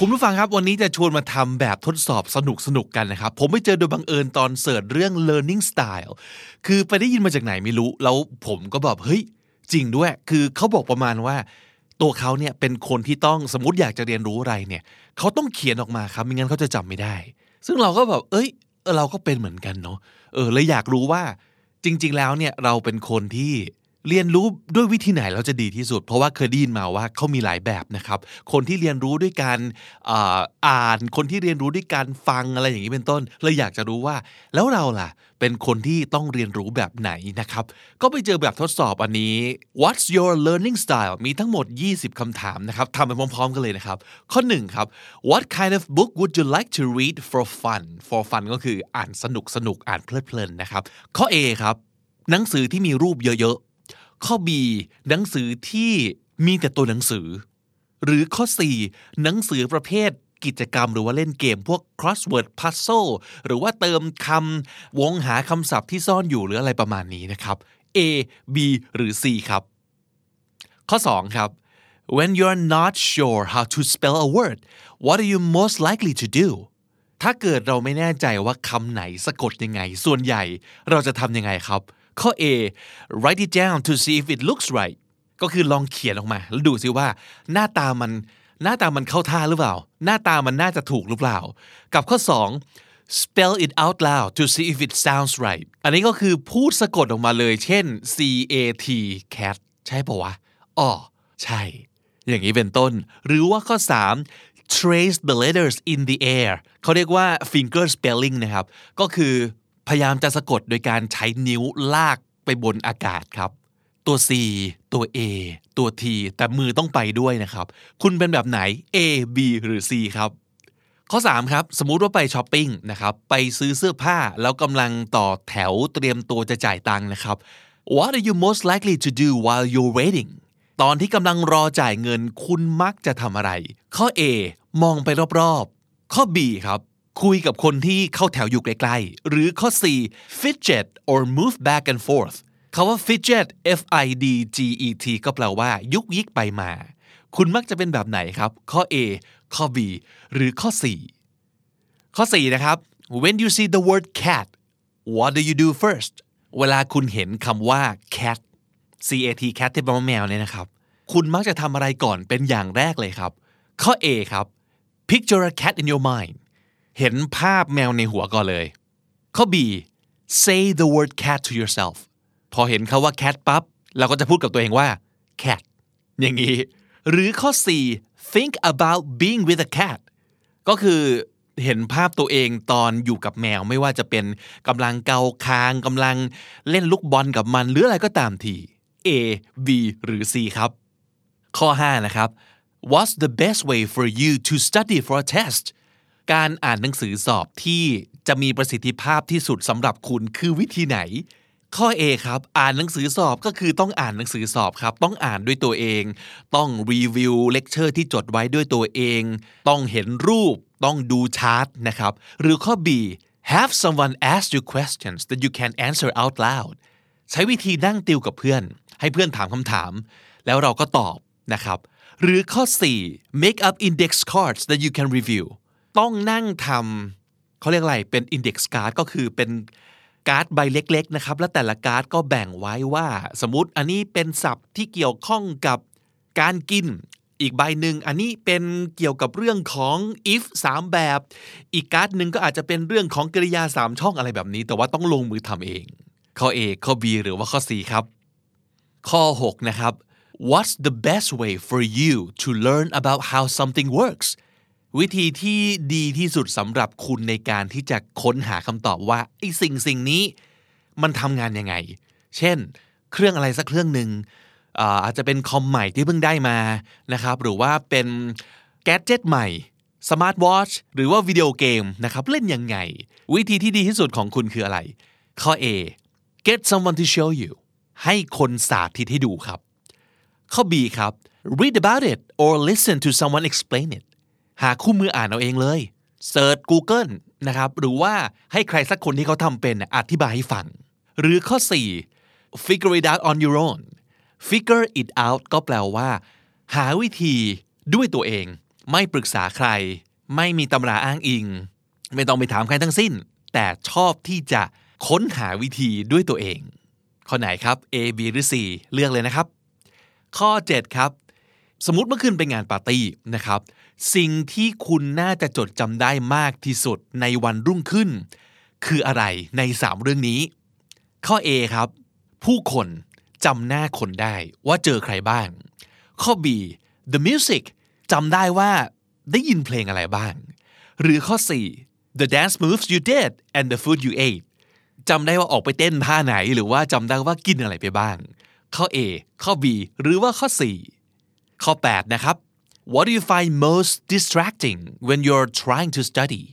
คุณผู้ฟังครับวันนี้จะชวนมาทำแบบทดสอบสนุกสนุกๆกันนะครับ ผมไปเจอโดยบังเอิญตอนเสิร์ชเรื่อง learning style คือไปได้ยินมาจากไหนไม่รู้ แล้วผมก็แบบเฮ้ยจริงด้วย คือเขาบอกประมาณว่า ตัวเขาเนี่ยเป็นคนที่ต้องสมมติอยากจะเรียนรู้อะไรเนี่ยเขาต้องเขียนออกมาครับไม่งั้นเขาจะจำไม่ได้ ซึ่งเราก็แบบ เอ้ยเราก็เป็นเหมือนกันเนาะเออเลยอยากรู้ว่าจริง ๆ แล้วเนี่ยเราเป็นคนที่ เรียนรู้ด้วยวิธีไหนเราจะดีที่สุด เพราะว่าเคยได้ยินมาว่าเขามีหลายแบบนะครับ คนที่เรียนรู้ด้วยการอ่าอ่าน คนที่เรียนรู้ด้วยการฟังอะไรอย่างนี้เป็นต้นเลยอยากจะรู้ว่า แล้วเราล่ะ เป็นคนที่ต้องเรียนรู้แบบไหนนะครับ ก็ไปเจอแบบทดสอบอันนี้ What's your learning style มีทั้งหมด 20 คำถามนะครับทำไปพร้อมๆกันเลยนะครับ ข้อ1ครับ What kind of book would you like to read for fun for fun ก็คืออ่านสนุกสนุกอ่านเพลิดเพลินนะครับ ข้อ A ครับหนังสือที่มีรูปเยอะ ข้อ B หนังสือที่มีแต่ตัวหนังสือ หรือข้อ 4 หนังสือประเภทกิจกรรมหรือว่าเล่นเกมพวก crossword puzzle หรือว่าเติมคำวงหาคำศัพท์ที่ซ่อนอยู่หรืออะไรประมาณนี้นะครับ A B หรือ C ครับ ข้อ 2 ครับ when you're not sure how to spell a word what are you most likely to do ถ้าเกิดเราไม่แน่ใจว่าคำไหนสะกดยังไง ส่วนใหญ่เราจะทำยังไงครับ ข้อ A write it down to see if it looks right ก็คือลองเขียนออกมาแล้วดูซิว่า หน้าตามันหน้าตามันเข้าท่าหรือเปล่า หน้าตามันน่าจะถูกหรือเปล่า กับข้อ 2 spell it out loud to see if it sounds right อันนี้ก็คือพูดสะกดออกมาเลย เช่น C A T cat ใช่ปะวะอ๋อใช่ อย่างนี้เป็นต้น หรือว่าข้อ 3 trace the letters in the air เขาเรียกว่า finger spelling นะครับ ก็คือ พยายามจะสะกดโดยการใช้นิ้วลากไปบนอากาศครับ ตัว C ตัว A ตัว T แต่มือต้องไปด้วยนะครับ คุณเป็นแบบไหน A B หรือ C ครับ ข้อ 3 ครับ สมมุติว่าไปช้อปปิ้งนะครับ ไปซื้อเสื้อผ้าแล้วกำลังต่อแถวเตรียมตัวจะจ่ายตังค์นะครับ What are you most likely to do while you're waiting ตอนที่กำลังรอจ่ายเงินคุณมักจะทำอะไร ข้อ A มองไปรอบๆ ข้อ B ครับ คุยกับคนที่เข้าแถวอยู่ใกล้ๆ หรือข้อ C fidget or move back and forth คาว่า fidget F I D G E T ก็แปลว่า ยุกยิกไปมา คุณมักจะเป็นแบบไหนครับ ข้อ A ข้อ B หรือข้อ C ข้อ 4 นะครับ when you see the word cat what do you do first เวลาคุณเห็นคำว่า cat C A T cat ที่แปลว่าแมวเนี่ยนะครับ คุณมักจะทำอะไรก่อนเป็นอย่างแรกเลยครับ ข้อ A ครับ picture a cat in your mind เห็นภาพแมวในหัวก่อนเลย ข้อ B say the word cat to yourself พอเห็นคาว่า cat ปั๊บเราก็จะพูดกับตัวเองว่า cat อย่างนี้ หรือข้อ4 think about being with a cat ก็คือเห็นภาพตัวเองตอนอยู่กับแมวไม่ว่าจะเป็นกำลังเกาคางกำลังเล่นลูกบอลกับมัน หรืออะไรก็ตามที A B หรือ C ครับ ข้อ 5 นะครับ What's the best way for you to study for a test การอ่านหนังสือสอบที่จะมีประสิทธิภาพที่สุดสำหรับคุณคือวิธีไหน ข้อ A ครับ อ่านหนังสือสอบก็คือต้องอ่านหนังสือสอบครับ ต้องอ่านด้วยตัวเอง ต้อง review lecture ที่จดไว้ด้วยตัวเอง ต้องเห็นรูป ต้องดูชาร์ตนะครับ หรือข้อ B have someone ask you questions that you can answer out loud ใช้วิธีนั่งติวกับเพื่อน ให้เพื่อนถามคำถาม แล้วเราก็ตอบนะครับ หรือข้อ 4 make up index cards that you can review ต้องนั่งทำเขาเรียกอะไรเป็น index card ก็คือเป็นการ์ดใบเล็กๆนะครับแล้วแต่ละการ์ดก็แบ่งไว้ว่า สมมติอันนี้เป็นศัพท์ที่เกี่ยวข้องกับการกิน อีกใบหนึ่งอันนี้เป็นเกี่ยวกับเรื่องของ if 3 แบบ อีกการ์ดหนึ่งก็อาจจะเป็นเรื่องของกริยา 3 ช่องอะไรแบบนี้ แต่ว่าต้องลงมือทำเอง ข้อ A ข้อ B หรือว่าข้อ C ครับ ข้อ 6 นะครับ What's the best way for you to learn about how something works วิธีที่ดีที่สุดสำหรับคุณในการที่จะค้นหาคำตอบว่าไอ้สิ่งสิ่งนี้มันทำงานยังไง เช่น เครื่องอะไรสักเครื่องหนึ่งอาจจะเป็นคอมใหม่ที่เพิ่งได้มานะครับ หรือว่าเป็น gadget ใหม่ smart watch หรือว่าวิดีโอเกมนะครับเล่นยังไง วิธีที่ดีที่สุดของคุณคืออะไร ข้อ A get someone to show you ให้คนสาธิตให้ดูครับ ข้อ B ครับ read about it or listen to someone explain it หาคู่มืออ่านเอาเองเลย search Google นะครับหรือว่าให้ใครสักคนที่เขาทำเป็นอธิบายให้ฟัง หรือข้อ 4 figure it out on your own figure it out ก็แปลว่า หาวิธีด้วยตัวเอง ไม่ปรึกษาใคร ไม่มีตำราอ้างอิง ไม่ต้องไปถามใครทั้งสิ้น แต่ชอบที่จะค้นหาวิธีด้วยตัวเอง ข้อไหนครับ A B หรือ C เลือกเลยนะครับ ข้อ 7 ครับ สมมติเมื่อคืนไปงานปาร์ตี้นะครับ สิ่งที่คุณน่าจะจดจำได้มากที่สุดในวันรุ่งขึ้น คืออะไรใน 3 เรื่องนี้ ข้อ A ครับ ผู้คนจำหน้าคนได้ว่าเจอใครบ้าง ข้อ B the music จำได้ว่าได้ยินเพลงอะไรบ้าง หรือข้อ 4 the dance moves you did and the food you ate จำได้ว่าออกไปเต้นท่าไหน หรือว่าจำได้ว่ากินอะไรไปบ้าง ข้อ A ข้อ B หรือว่าข้อ 4 ข้อ 8 นะครับ What do you find most distracting when you're trying to study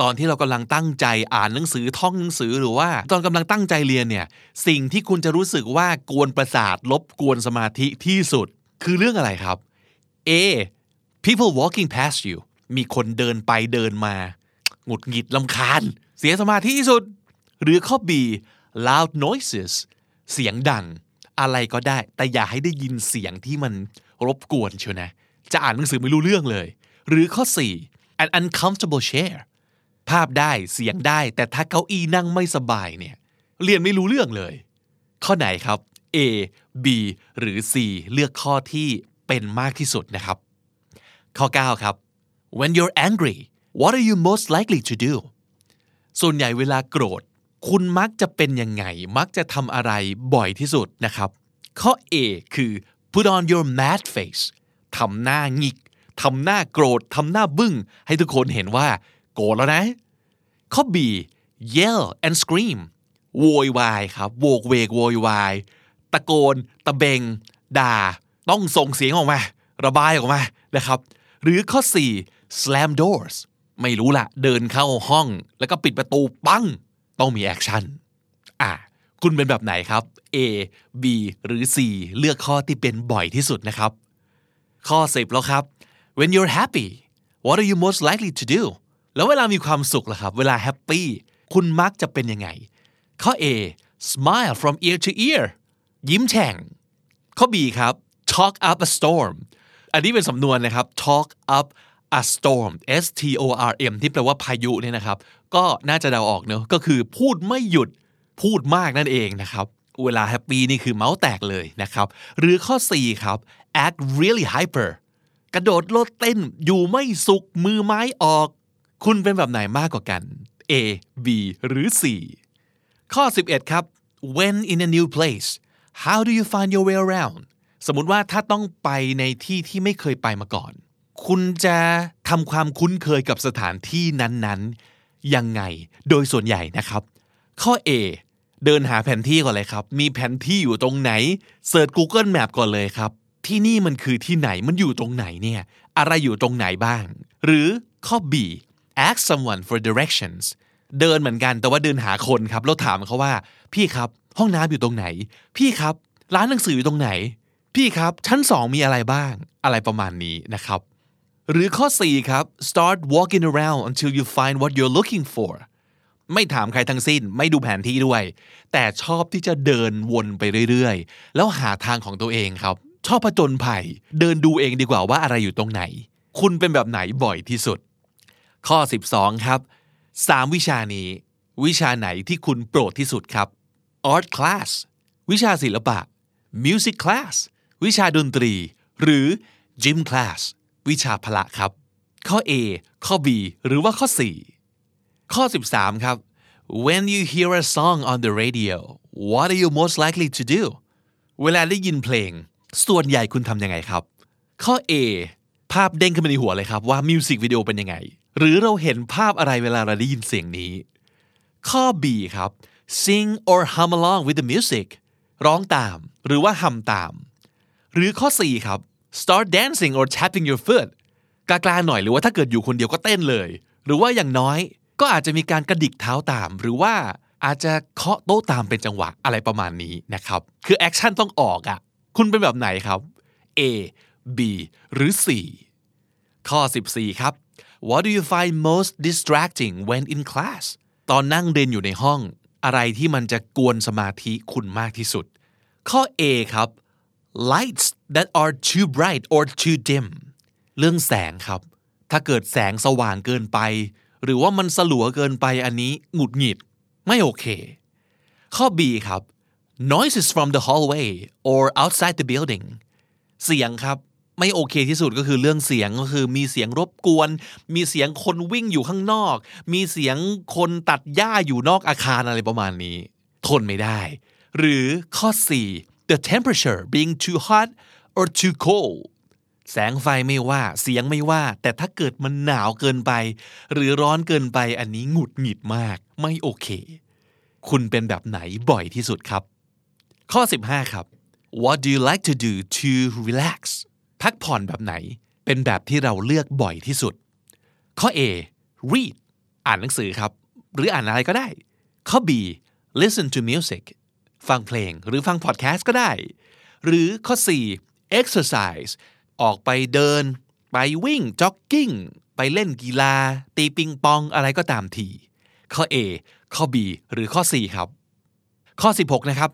ตอนที่เรากำลังตั้งใจอ่านหนังสือท่องหนังสือหรือว่า ตอนกำลังตั้งใจเรียนเนี่ยสิ่งที่คุณจะรู้สึกว่ากวนประสาทลบกวนสมาธิที่สุด คือเรื่องอะไรครับ A people walking past you มีคนเดินไปเดินมา หงุดหงิดลำคาญ เสียสมาธิที่สุด หรือข้อ B loud noises เสียงดัง อะไรก็ได้ แต่อย่าให้ได้ยินเสียงที่มันรบกวนเชียวนะ จะอ่านหนังสือไม่รู้เรื่องเลย หรือข้อ 4 an uncomfortable chair ภาพได้เสียงได้ แต่ถ้าเก้าอี้นั่งไม่สบายเนี่ยเรียนไม่รู้เรื่องเลย ข้อไหนครับ A B หรือ C เลือกข้อที่เป็นมากที่สุดนะครับ ข้อ 9 ครับ when you're angry what are you most likely to do ส่วนใหญ่เวลาโกรธ คุณมักจะเป็นยังไง มักจะทำอะไรบ่อยที่สุดนะครับ ข้อ A คือ put on your mad face ทำหน้าหงิกทำหน้าโกรธทำหน้าบึ้ง ให้ทุกคนเห็นว่า โกรธแล้วนะข้อ B yell and scream โวยวายครับโวกเวกโวยวายตะโกน ตะเบง ด่า ต้องส่งเสียงออกมา ระบายออกมานะครับ หรือข้อ 4 slam doors ไม่รู้ละเดินเข้าห้อง แล้วก็ปิดประตูปัง ต้องมี action อะคุณเป็นแบบไหนครับ A B หรือ C เลือกข้อที่เป็นบ่อยที่สุดนะครับ ข้อ10แล้วครับ when you're happy what are you most likely to do แล้วเวลามีความสุขล่ะครับ เวลาแฮปปี้คุณมักจะเป็นยังไง ข้อ A smile from ear to ear ยิ้มแฉ่ง ข้อ B ครับ talk up a storm อันนี้เป็นสำนวนนะครับ talk up a storm S T O R M ที่แปลว่าพายุเนี่ยนะครับ ก็น่าจะเดาออกเนอะก็คือพูดไม่หยุดพูดมากนั่นเองนะครับ เวลาแฮปปี้นี่คือเมาส์แตกเลยนะครับ หรือข้อ 4 ครับ act really hyper กระโดดโลดเต้นอยู่ไม่สุขมือไม้ออก คุณเป็นแบบไหนมากกว่ากัน A B หรือ C ข้อ 11 ครับ when in a new place how do you find your way around สมมติว่าถ้าต้องไปในที่ที่ไม่เคยไปมาก่อน คุณจะทำความคุ้นเคยกับสถานที่นั้นๆ ยังไง โดยส่วนใหญ่นะครับ ข้อ A เดินหาแผนที่ก่อนเลยครับ มีแผนที่อยู่ตรงไหนเสิร์ช Google Map ก่อนเลยครับ ที่นี่มันคือที่ไหนมันอยู่ตรงไหนเนี่ย อะไรอยู่ตรงไหนบ้าง หรือข้อ B ask someone for directions เดินเหมือนกันแต่ว่าเดินหาคนครับแล้วถามเขาว่า พี่ครับห้องน้ำอยู่ตรงไหน พี่ครับ ร้านหนังสืออยู่ตรงไหน พี่ครับ ชั้นสองมีอะไรบ้าง อะไรประมาณนี้นะครับ หรือข้อ 4 ครับ start walking around until you find what you're looking for ไม่ถามใครทั้งสิ้น ไม่ดูแผนที่ด้วย แต่ชอบที่จะเดินวนไปเรื่อยๆ แล้วหาทางของตัวเองครับ ชอบผจญภัย เดินดูเองดีกว่าว่าอะไรอยู่ตรงไหน คุณเป็นแบบไหนบ่อยที่สุด ข้อ 12 ครับ 3 วิชานี้ วิชาไหนที่คุณโปรดที่สุดครับ art class วิชาศิลปะ music class วิชาดนตรี หรือ gym class วิชาพละครับ ข้อ A ข้อ B หรือว่าข้อ 4 ข้อ 13 ครับ when you hear a song on the radio what are you most likely to do เวลาได้ยินเพลง ส่วนใหญ่คุณทำยังไงครับ ข้อ A ภาพเด้งขึ้นมาในหัวเลยครับว่ามิวสิกวิดีโอเป็นยังไง หรือเราเห็นภาพอะไรเวลาเราได้ยินเสียงนี้ ข้อ B ครับ sing or hum along with the music ร้องตาม หรือว่าฮัมตาม หรือข้อ C ครับ start dancing or tapping your foot กล้าๆหน่อยหรือว่าถ้าเกิดอยู่คนเดียวก็เต้นเลย หรือว่าอย่างน้อย ก็อาจจะมีการกระดิกเท้าตาม หรือว่าอาจจะเคาะโต๊ะตามเป็นจังหวะอะไรประมาณนี้นะครับคือ action ต้องออกอะคุณเป็นแบบไหนครับ A B หรือ C ข้อ 14 ครับ What do you find most distracting when in class ตอนนั่งเรียนอยู่ในห้อง อะไรที่มันจะกวนสมาธิคุณมากที่สุด ข้อ A ครับ lights that are too bright or too dim เรื่องแสงครับ ถ้าเกิดแสงสว่างเกินไป หรือว่ามันสลัวเกินไปอันนี้หงุดหงิด ไม่โอเค ข้อ B ครับ noises from the hallway or outside the building เสียงครับไม่โอเคที่สุดก็คือเรื่องเสียงก็คือมีเสียงรบกวน มีเสียงคนวิ่งอยู่ข้างนอก มีเสียงคนตัดหญ้าอยู่นอกอาคารอะไรประมาณนี้ ทนไม่ได้ หรือข้อ 4 the temperature being too hot or too cold แสงไฟไม่ว่า เสียงไม่ว่า แต่ถ้าเกิดมันหนาวเกินไป หรือร้อนเกินไปอันนี้หงุดหงิดมาก ไม่โอเค คุณเป็นแบบไหนบ่อยที่สุดครับ ข้อ 15 ครับ What do you like to do to relax พักผ่อนแบบไหน เป็นแบบที่เราเลือกบ่อยที่สุด ข้อ A read อ่านหนังสือครับ หรืออ่านอะไรก็ได้ ข้อ B listen to music ฟังเพลงหรือฟังพอดแคสต์ก็ได้ หรือข้อ 4 exercise ออกไปเดิน ไปวิ่งจ็อกกิ้ง ไปเล่นกีฬา ตีปิงปองอะไรก็ตามที ข้อ A ข้อ B หรือข้อ C ครับ ข้อ 16 นะครับ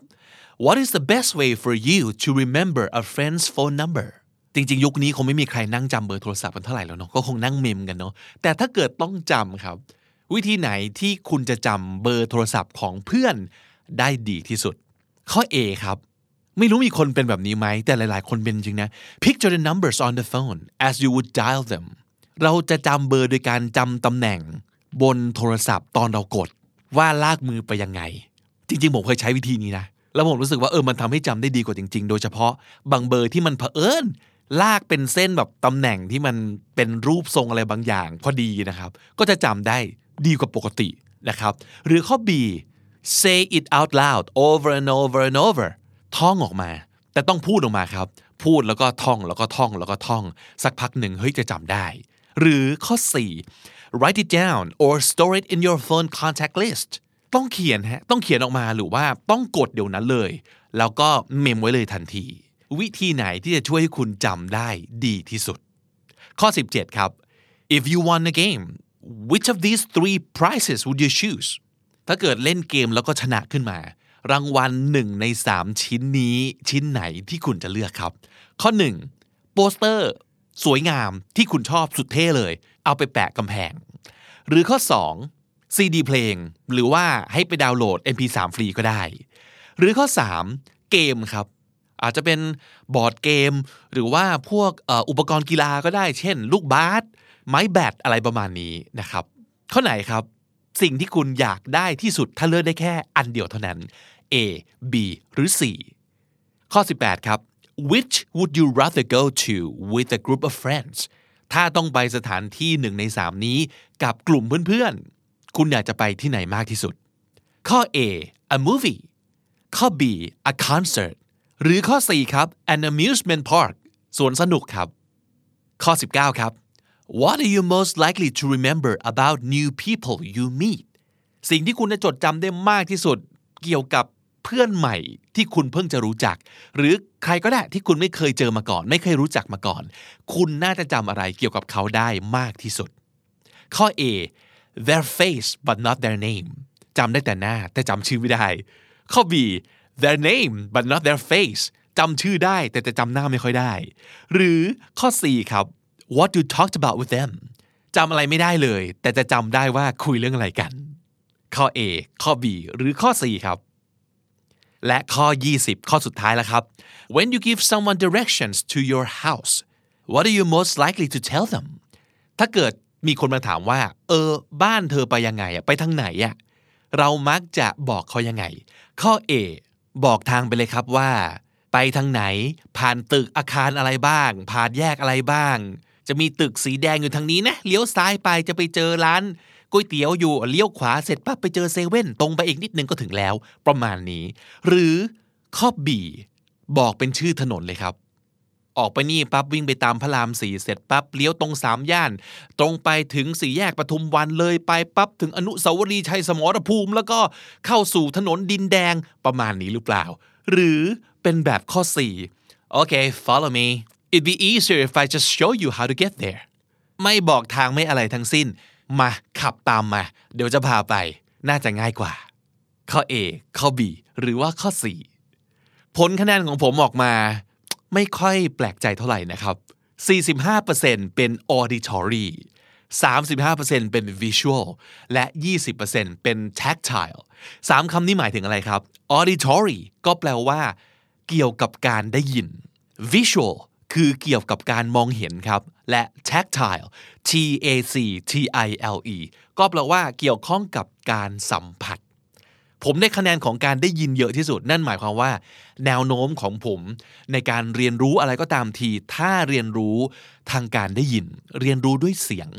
What is the best way for you to remember a friend's phone number จริงๆ ยุคนี้คงไม่มีใครนั่งจำเบอร์โทรศัพท์กันเท่าไหร่แล้วเนาะก็คงนั่งเมมกันเนาะแต่ถ้าเกิดต้องจำครับ วิธีไหนที่คุณจะจำเบอร์โทรศัพท์ของเพื่อนได้ดีที่สุด ข้อ A ครับ ไม่รู้มีคนเป็นแบบนี้ไหม แต่หลายๆ คนเป็นจริงนะ Picture the numbers on the phone as you would dial them เราจะจำเบอร์โดยการจำตำแหน่ง บนโทรศัพท์ตอนเรากด ว่าลากมือไปยังไง จริง ๆ ผมเคยใช้วิธีนี้นะ แล้วผมรู้สึกว่าเออมันทำให้จำได้ดีกว่าจริง ๆ โดยเฉพาะบางเบอร์ที่มันเผอิญลากเป็นเส้นแบบตำแหน่งที่มันเป็นรูปทรงอะไรบางอย่างพอดีนะครับ ก็จะจำได้ดีกว่าปกตินะครับ หรือข้อ B say it out loud over and over and over ท่องออกมา แต่ต้องพูดออกมาครับ พูดแล้วก็ท่องแล้วก็ท่องแล้วก็ท่อง สักพักหนึ่งเฮ้ยจะจำได้ หรือข้อ 4 write it down or store it in your phone contact list ต้องเขียนฮะต้องเขียนออกมาหรือว่าต้องกดเดี๋ยวนั้นเลย แล้วก็เมมไว้เลยทันที วิธีไหนที่จะช่วยให้คุณจำได้ดีที่สุด ข้อ 17 ครับ if you won a game which of these three prizes would you choose ถ้าเกิดเล่นเกมแล้วก็ชนะขึ้นมา รางวัลหนึ่งในสามชิ้นนี้ชิ้นไหนที่คุณจะเลือกครับ ข้อ 1 โปสเตอร์ สวยงามที่คุณชอบสุดเท่เลย เอาไปแปะกำแพง หรือข้อ 2 ซีดีเพลง หรือว่าให้ไปดาวน์โหลด MP3 ฟรีก็ได้ หรือข้อ 3 เกมครับ อาจจะเป็นบอร์ดเกม หรือว่าพวกอุปกรณ์กีฬาก็ได้ เช่น ลูกบาสไม้แบดอะไรประมาณนี้นะครับ ข้อไหนครับสิ่งที่คุณอยากได้ที่สุดถ้าเลือกได้แค่อันเดียวเท่านั้น A B หรือ C ข้อ 18 ครับ which would you rather go to with a group of friends ถ้าต้องไปสถานที่หนึ่งในสามนี้กับกลุ่มเพื่อนๆ คุณอยากจะไปที่ไหนมากที่สุด ข้อ A a movie ข้อ B a concert หรือข้อ 4 ครับ an amusement park สวนสนุกครับ ข้อ 19 ครับ What are you most likely to remember about new people you meet สิ่งที่คุณจะจดจำได้มากที่สุด เกี่ยวกับ เพื่อนใหม่ที่คุณเพิ่งจะรู้จัก หรือใครก็ได้ที่คุณไม่เคยเจอมาก่อน ไม่เคยรู้จักมาก่อน คุณน่าจะจำอะไรเกี่ยวกับเขาได้มากที่สุด ข้อ A their face but not their name จำได้แต่หน้าแต่จำชื่อไม่ได้ ข้อ B their name but not their face จำชื่อได้แต่จะจำหน้าไม่ค่อยได้ หรือข้อ4ครับ what you talked about with them จำอะไรไม่ได้เลย แต่จะจำได้ว่าคุยเรื่องอะไรกัน ข้อ A ข้อ B หรือข้อ C ครับ และข้อ 20 ข้อสุดท้ายแล้วครับ when you give someone directions to your house what are you most likely to tell them ถ้าเกิดมีคนมาถามว่า เออ บ้านเธอไปยังไงอะไปทางไหนอะเรามักจะบอกเขายังไง ข้อ A บอกทางไปเลยครับว่า ไปทางไหน ผ่านตึกอาคารอะไรบ้าง ผ่านแยกอะไรบ้าง จะมีตึกสีแดงอยู่ทางนี้นะ เลี้ยวซ้ายไปจะไปเจอร้าน ก๋วยเตี๋ยวอยู่เลี้ยวขวาเสร็จปั๊บไปเจอเซเว่นตรงไปอีกนิดนึงก็ถึงแล้ว ประมาณนี้ หรือข้อ B บอกเป็นชื่อถนนเลยครับ ออกไปนี่ปั๊บวิ่งไปตามพระรามสี่เสร็จปั๊บเลี้ยวตรงสามย่าน ตรงไปถึงสี่แยกปทุมวันเลยไปปั๊บถึงอนุสาวรีย์ชัยสมรภูมิ แล้วก็เข้าสู่ถนนดินแดงประมาณนี้หรือเปล่า หรือเป็นแบบข้อ4โอเค follow me it'd be easier if I just show you how to get there ไม่บอกทางไม่อะไรทั้งสิ้น มาขับตามมา เดี๋ยวจะพาไป น่าจะง่ายกว่า ข้อ A ข้อ B หรือว่าข้อ 4 ผลคะแนนของผมออกมา ไม่ค่อยแปลกใจเท่าไหร่นะครับ 45%เป็น auditory 35%เป็น visual และ 20%เป็น tactile สามคำนี้หมายถึงอะไรครับ auditory ก็แปลว่า เกี่ยวกับการได้ยิน visual คือเกี่ยวกับการมองเห็นครับ และ tactile T A C T I L E ก็แปลว่าเกี่ยวข้องกับการสัมผัส ผมได้คะแนนของการได้ยินเยอะที่สุด นั่นหมายความว่า แนวโน้มของผมในการเรียนรู้อะไรก็ตามที ถ้าเรียนรู้ทางการได้ยิน เรียนรู้ด้วยเสียง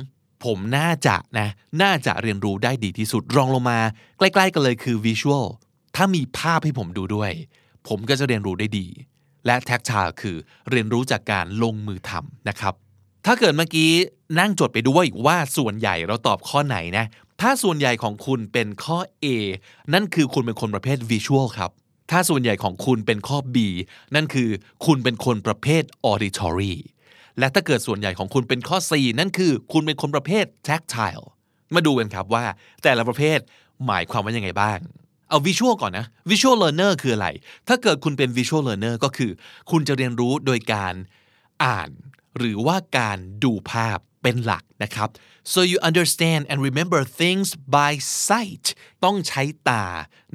ผมน่าจะนะน่าจะเรียนรู้ได้ดีที่สุดรองลงมา ใกล้ ๆ กันเลยคือ visual ถ้ามีภาพให้ผมดูด้วย ผมก็จะเรียนรู้ได้ดี และ tactile คือเรียนรู้จากการลงมือทำนะครับ ถ้าเกิดเมื่อกี้นั่งจดไปด้วยว่าส่วนใหญ่เราตอบข้อไหนนะถ้าส่วนใหญ่ของคุณเป็นข้อ A นั่นคือคุณเป็นคนประเภท visual ครับ ถ้าส่วนใหญ่ของคุณเป็นข้อ B นั่นคือคุณเป็นคนประเภท auditory และถ้าเกิดส่วนใหญ่ของคุณเป็นข้อ C นั่นคือคุณเป็นคนประเภท tactile มาดูกันครับว่าแต่ละประเภทหมายความว่ายังไงบ้าง เอา visual ก่อนนะ visual learner คืออะไร ถ้าเกิดคุณเป็น visual learner ก็คือ คุณจะเรียนรู้โดยการอ่าน หรือว่าการดูภาพเป็นหลักนะครับ so you understand and remember things by sight ต้องใช้ตา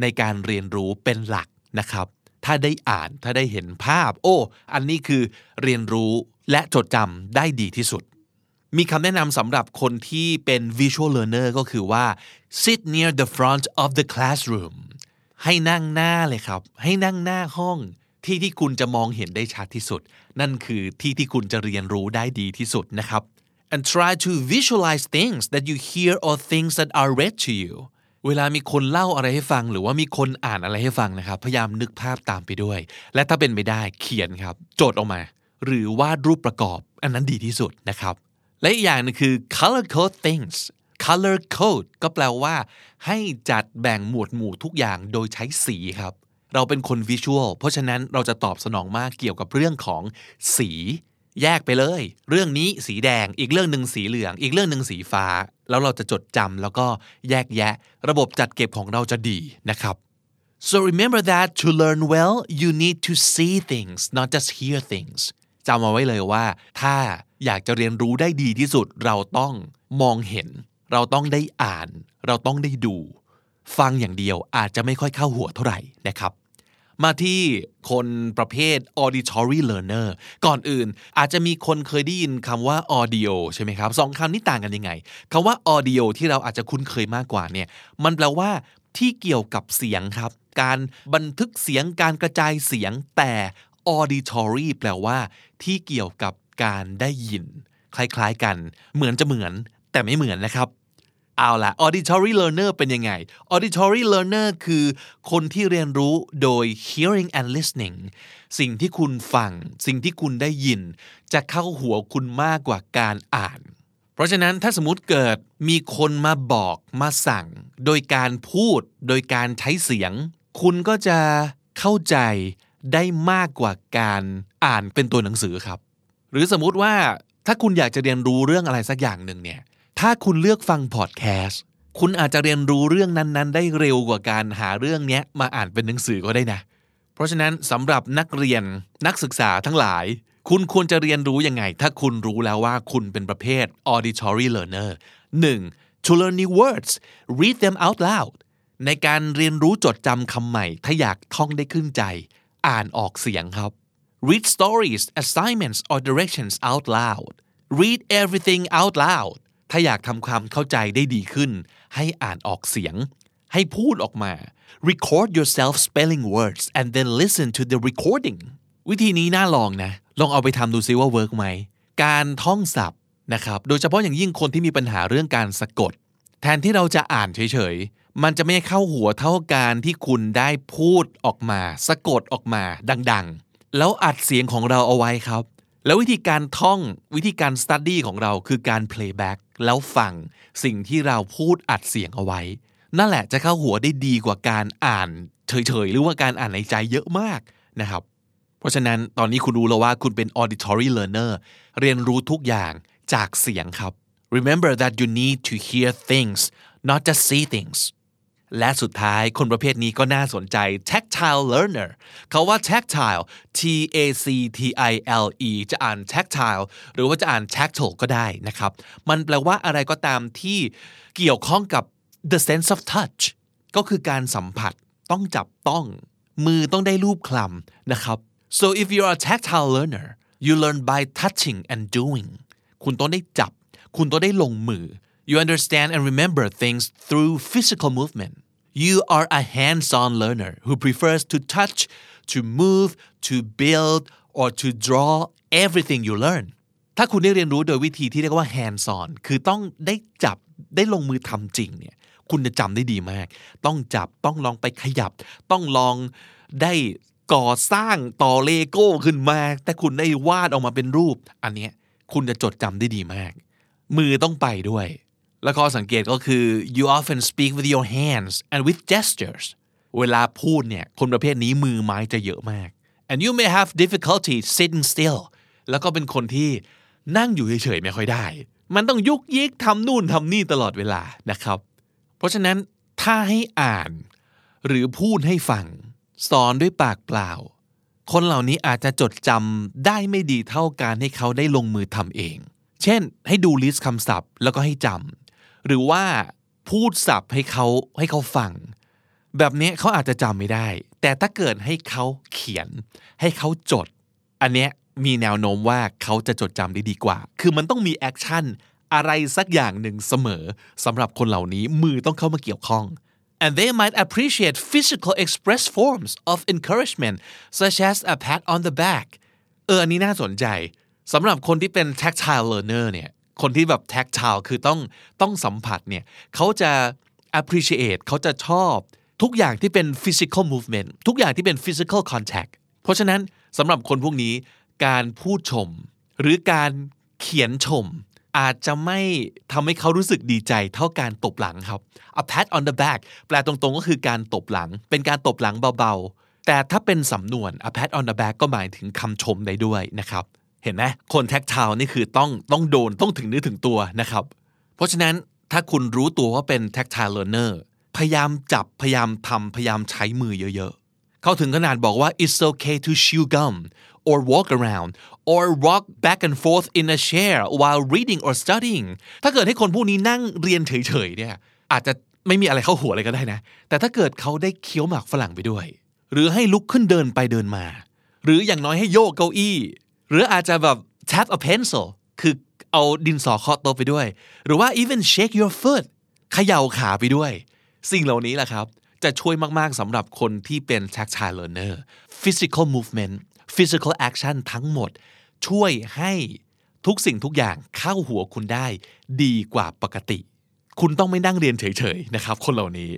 ในการเรียนรู้เป็นหลักนะครับ ถ้าได้อ่านถ้าได้เห็นภาพ โอ้ อันนี้คือเรียนรู้และจดจำได้ดีที่สุด มีคำแนะนำสำหรับคนที่เป็น visual learner ก็คือว่า sit near the front of the classroom ให้นั่งหน้าเลยครับ ให้นั่งหน้าห้อง ที่ที่คุณจะมองเห็นได้ชัดที่สุด นั่นคือที่ที่คุณจะเรียนรู้ได้ดีที่สุดนะครับ and try to visualize things that you hear or things that are read to you เวลามีคนเล่าอะไรให้ฟัง หรือว่ามีคนอ่านอะไรให้ฟังนะครับ พยายามนึกภาพตามไปด้วย และถ้าเป็นไปได้เขียนครับ โจทย์ออกมา หรือวาดรูปประกอบ อันนั้นดีที่สุดนะครับ และอีกอย่างนึงคือ color code things color code ก็แปลว่า ให้จัดแบ่งหมวดหมู่ทุกอย่างโดยใช้สีครับ เราเป็นคนวิชวลเพราะฉะนั้นเราจะตอบสนองมากเกี่ยวกับเรื่องของสี แยกไปเลย เรื่องนี้สีแดงอีกเรื่องหนึ่งสีเหลือง อีกเรื่องหนึ่งสีฟ้า แล้วเราจะจดจำแล้วก็แยกแยะ ระบบจัดเก็บของเราจะดีนะครับ so remember that to learn well you need to see things not just hear things จำเอาไว้เลยว่า ถ้าอยากจะเรียนรู้ได้ดีที่สุด เราต้องมองเห็น เราต้องได้อ่าน เราต้องได้ดู ฟังอย่างเดียวอาจจะไม่ค่อยเข้าหัวเท่าไหร่นะครับมาที่คนประเภท auditory learner ก่อนอื่นอาจจะมีคนเคยได้ยินคำว่า audio ใช่ไหมครับสองคำนี้ต่างกันยังไงคำว่า audio ที่เราอาจจะคุ้นเคยมากกว่าเนี่ยมันแปลว่าที่เกี่ยวกับเสียงครับ การบันทึกเสียงการกระจายเสียงแต่ auditory แปลว่า ที่เกี่ยวกับการได้ยิน คล้ายๆกัน เหมือนจะเหมือนแต่ไม่เหมือนนะครับ เอาล่ะ auditory learner เป็นยังไง auditory learner คือคนที่เรียนรู้โดย hearing and listening สิ่งที่คุณฟัง สิ่งที่คุณได้ยิน จะเข้าหัวคุณมากกว่าการอ่าน เพราะฉะนั้นถ้าสมมติเกิดมีคนมาบอกมาสั่ง โดยการพูด โดยการใช้เสียง คุณก็จะเข้าใจ ได้มากกว่าการอ่านเป็นตัวหนังสือครับ หรือสมมุติว่าถ้าคุณอยากจะเรียนรู้เรื่องอะไรสักอย่างหนึ่งเนี่ย ถ้าคุณเลือกฟังพอดแคสต์คุณอาจจะเรียนรู้เรื่องนั้นๆ ได้เร็วกว่าการหาเรื่องเนี้ยมาอ่านเป็นหนังสือก็ได้นะ เพราะฉะนั้นสำหรับนักเรียนนักศึกษาทั้งหลาย คุณควรจะเรียนรู้ยังไง ถ้าคุณรู้แล้วว่าคุณเป็นประเภท auditory learner 1. to learn new words read them out loud ในการเรียนรู้จดจำคำใหม่ ถ้าอยากท่องได้ขึ้นใจ อ่านออกเสียงครับ read stories assignments or directions out loud read everything out loud ถ้าอยากทำความเข้าใจได้ดีขึ้น ให้อ่านออกเสียง ให้พูดออกมา record yourself spelling words and then listen to the recording วิธีนี้น่าลองนะ ลองเอาไปทำดูซิว่า work ไหม การท่องศัพท์นะครับ โดยเฉพาะอย่างยิ่งคนที่มีปัญหาเรื่องการสะกด แทนที่เราจะอ่านเฉยๆ มันจะไม่เข้าหัวเท่าการที่คุณได้พูดออกมา สะกดออกมาดัง ๆ แล้วอัดเสียงของเราเอาไว้ครับ แล้ววิธีการท่องวิธีการ study ของเราคือการ playback แล้วฟังสิ่งที่เราพูดอัดเสียงเอาไว้ นั่นแหละจะเข้าหัวได้ดีกว่าการอ่านเฉยๆ หรือว่าการอ่านในใจเยอะมากนะครับ เพราะฉะนั้นตอนนี้คุณรู้แล้วว่าคุณเป็น auditory learner เรียนรู้ทุกอย่างจากเสียงครับ remember that you need to hear things not just see things และสุดท้ายคนประเภทนี้ก็น่าสนใจ tactile learner เขาว่า tactile T A C T I L E จะอ่าน tactile หรือว่าจะอ่าน tactile ก็ได้นะครับ มันแปลว่าอะไรก็ตามที่เกี่ยวข้องกับ the sense of touch ก็คือการสัมผัสต้องจับต้อง มือต้องได้รูปคลำนะครับ so if you are a tactile learner you learn by touching and doing คุณต้องได้จับ คุณต้องได้ลงมือ you understand and remember things through physical movement you are a hands-on learner who prefers to touch to move to build or to draw everything you learn ถ้าคุณได้เรียนรู้โดยวิธีที่เรียกว่า hands on คือต้องได้จับได้ลงมือทำจริงเนี่ยคุณจะจำได้ดีมาก ต้องจับต้องลองไปขยับ ต้องลองได้ก่อสร้างต่อเลโก้ขึ้นมา แต่คุณได้วาดออกมาเป็นรูป อันเนี้ยคุณจะจดจำได้ดีมาก มือต้องไปด้วย แล้วข้อสังเกตก็คือ you often speak with your hands and with gestures เวลาพูดเนี่ยคนประเภทนี้มือไม้จะเยอะมาก and you may have difficulty sitting still แล้วก็เป็นคนที่นั่งอยู่เฉยๆไม่ค่อยได้ มันต้องยุกยิกทำนู่นทำนี่ตลอดเวลานะครับ เพราะฉะนั้นถ้าให้อ่าน หรือพูดให้ฟัง สอนด้วยปากเปล่า คนเหล่านี้อาจจะจดจำได้ไม่ดีเท่าการให้เขาได้ลงมือทำเอง เช่น ให้ดู list คำศัพท์ แล้วก็ให้จำ หรือว่าพูดศัพท์ให้เขาให้เขาฟัง แบบนี้เขาอาจจะจำไม่ได้ แต่ถ้าเกิดให้เขาเขียน ให้เขาจด อันเนี้ยมีแนวโน้มว่าเขาจะจดจำได้ดีกว่า คือมันต้องมี action อะไรสักอย่างหนึ่งเสมอสำหรับคนเหล่านี้มือต้องเข้ามาเกี่ยวข้อง and they might appreciate physical express forms of encouragement such as a pat on the back เอออันนี้น่าสนใจสำหรับคนที่เป็น tactile learner เนี่ย คนที่แบบ tactile คือต้องต้องสัมผัสเนี่ยเขาจะ appreciate เขาจะชอบทุกอย่างที่เป็น physical movement ทุกอย่างที่เป็น physical contact เพราะฉะนั้นสำหรับคนพวกนี้การพูดชม หรือการเขียนชม อาจจะไม่ทำให้เขารู้สึกดีใจเท่าการตบหลังครับ a pat on the back แปลตรงๆก็คือการตบหลัง เป็นการตบหลังเบาๆ แต่ถ้าเป็นสำนวน a pat on the back ก็หมายถึงคำชมได้ด้วยนะครับ เห็นไหมคนแท็กทาวนี่คือต้องต้องโดนต้องถึงเนื้อถึงตัวนะครับ เพราะฉะนั้นถ้าคุณรู้ตัวว่าเป็น tactile learner พยายามจับพยายามทำพยายามใช้มือเยอะๆ เขาถึงขนาดบอกว่า it's okay to chew gum or walk around or rock back and forth in a chair while reading or studying ถ้าเกิดให้คนพวกนี้นั่งเรียนเฉยๆเนี่ยอาจจะไม่มีอะไรเข้าหัวเลยก็ได้นะ แต่ถ้าเกิดเขาได้เคี้ยวหมากฝรั่งไปด้วย หรือให้ลุกขึ้นเดินไปเดินมา หรืออย่างน้อยให้โยกเก้าอี้ หรืออาจจะแบบ tap a pencil คือเอาดินสอเคาะโต๊ะไปด้วย หรือว่า even shake your foot เขย่าขาไปด้วย สิ่งเหล่านี้แหละครับ จะช่วยมาก ๆสำหรับคนที่เป็น tactile learner physical movement physical action ทั้งหมด ช่วยให้ทุกสิ่งทุกอย่างเข้าหัวคุณได้ดีกว่าปกติ คุณต้องไม่นั่งเรียนเฉย ๆ นะครับ คนเหล่านี้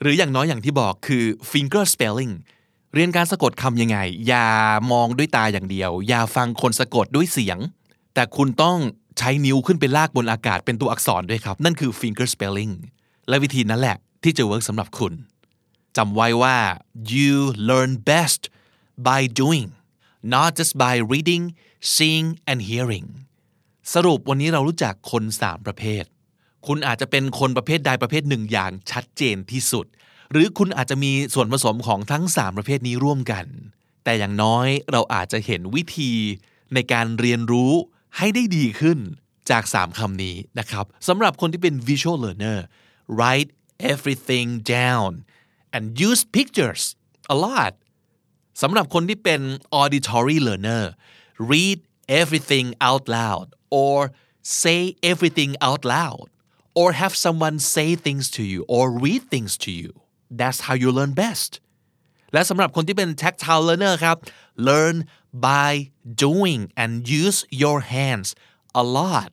หรืออย่างน้อยอย่างที่บอกคือ finger spelling เรียนการสะกดคำยังไง อย่ามองด้วยตาอย่างเดียว อย่าฟังคนสะกดด้วยเสียง แต่คุณต้องใช้นิ้วขึ้นไปลากบนอากาศเป็นตัวอักษรด้วยครับ นั่นคือ finger spelling และวิธีนั้นแหละที่จะเวิร์กสำหรับคุณจำไว้ว่า you learn best by doing not just by reading seeing and hearing สรุปวันนี้เรารู้จักคนสามประเภท คุณอาจจะเป็นคนประเภทใดประเภทหนึ่งอย่างชัดเจนที่สุด หรือคุณอาจจะมีส่วนผสมของทั้งสามประเภทนี้ร่วมกัน แต่อย่างน้อยเราอาจจะเห็นวิธีในการเรียนรู้ให้ได้ดีขึ้นจากสามคำนี้นะครับสำหรับคนที่เป็น visual learner write everything down and use pictures a lot สำหรับคนที่เป็น auditory learner read everything out loud or say everything out loud or have someone say things to you or read things to you that's how you learn best และสำหรับคนที่เป็น tactile learner ครับ learn by doing and use your hands a lot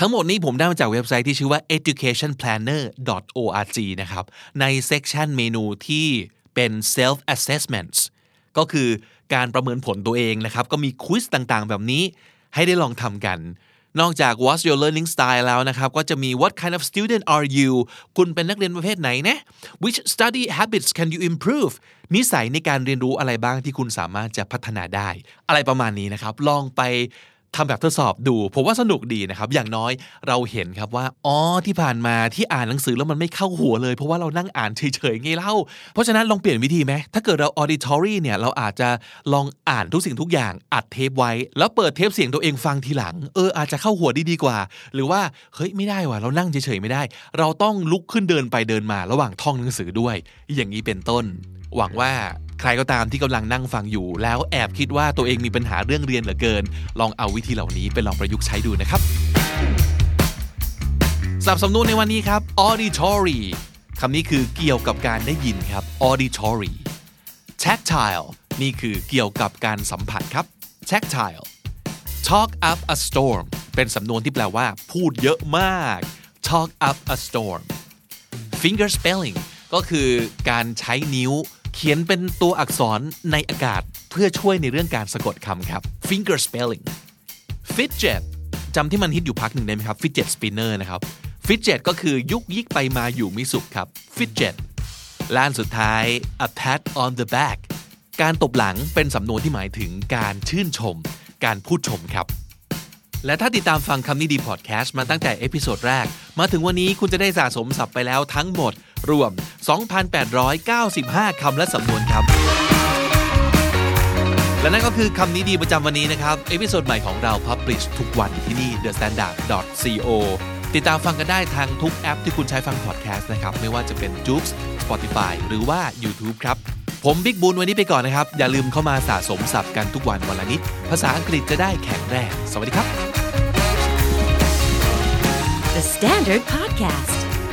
ทั้งหมดนี้ผมได้มาจากเว็บไซต์ที่ชื่อว่า educationplanner.org นะครับ ใน section เมนูที่เป็น self assessments ก็คือการประเมินผลตัวเองนะครับ ก็มี quiz ต่างๆ แบบนี้ให้ได้ลองทำกัน นอกจาก what's your learning style แล้วนะครับ ก็จะมี what kind of student are you คุณเป็นนักเรียนประเภทไหนนะ which study habits can you improve นิสัยในการเรียนรู้อะไรบ้างที่คุณสามารถจะพัฒนาได้ อะไรประมาณนี้นะครับ ลองไป ทำแบบทดสอบดู ผมว่าสนุกดีนะครับ อย่างน้อยเราเห็นครับว่า อ๋อ ที่ผ่านมาที่อ่านหนังสือแล้วมันไม่เข้าหัวเลย เพราะว่าเรานั่งอ่านเฉยๆไงเล่า เพราะฉะนั้นลองเปลี่ยนวิธีไหม ถ้าเกิดเรา auditory เนี่ย เราอาจจะลองอ่านทุกสิ่งทุกอย่าง อัดเทปไว้ แล้วเปิดเทปเสียงตัวเองฟังทีหลัง เออ อาจจะเข้าหัวดีดีกว่า หรือว่า เฮ้ย ไม่ได้ว่ะ เรานั่งเฉยๆไม่ได้ เราต้องลุกขึ้นเดินไปเดินมา ระหว่างท่องหนังสือด้วย อย่างนี้เป็นต้น หวังว่า ใครก็ตามที่กำลังนั่งฟังอยู่ แล้วแอบคิดว่าตัวเองมีปัญหาเรื่องเรียนเหลือเกิน ลองเอาวิธีเหล่านี้ไปลองประยุกต์ใช้ดูนะครับสับสำนวนในวันนี้ครับ auditory คำนี้คือเกี่ยวกับการได้ยินครับ auditory tactile นี่คือเกี่ยวกับการสัมผัสครับ tactile talk up a storm เป็นสำนวนที่แปลว่า พูดเยอะมาก talk up a storm finger spelling ก็คือการใช้นิ้ว ขียนเป็นตัวอักษรในอากาศเพื่อช่วยในเรื่องการสะกดคำครับ finger spelling fidget จำที่มันฮิตอยู่พักหนึ่งได้ไหมครับ fidget spinner นะครับ fidget ก็คือยุกยิกไปมาอยู่ม่สุขครับ fidget ล้านสุดท้าย a pat on the back การตบหลังเป็นสำนวนที่หมายถึงการชื่นชม การพูดชมครับ และถ้าติดตามฟังคำนี้ดีพอดแคสต์มาตั้งแต่ episode แรก มาถึงวันนี้คุณจะได้สะสมศัพท์ไปแล้วทั้งหมด รวม 2,895 คำและสำนวนครับ และนั่นก็คือคำนี้ดีประจำวันนี้นะครับ episode ใหม่ของเรา Publish ทุกวันที่นี่ The Standard co ติดตามฟังกันได้ทางทุกแอปที่คุณใช้ฟังพอดแคสต์นะครับ ไม่ว่าจะเป็น j o o x Spotify หรือว่า YouTube ครับ ผมบิ๊กบูลวันนี้ไปก่อนนะครับ อย่าลืมเข้ามาสะสมศัพท์กันทุกวันวันละนิด ภาษาอังกฤษจะได้แข็งแรงสวัสดีครับ The Standard Podcast,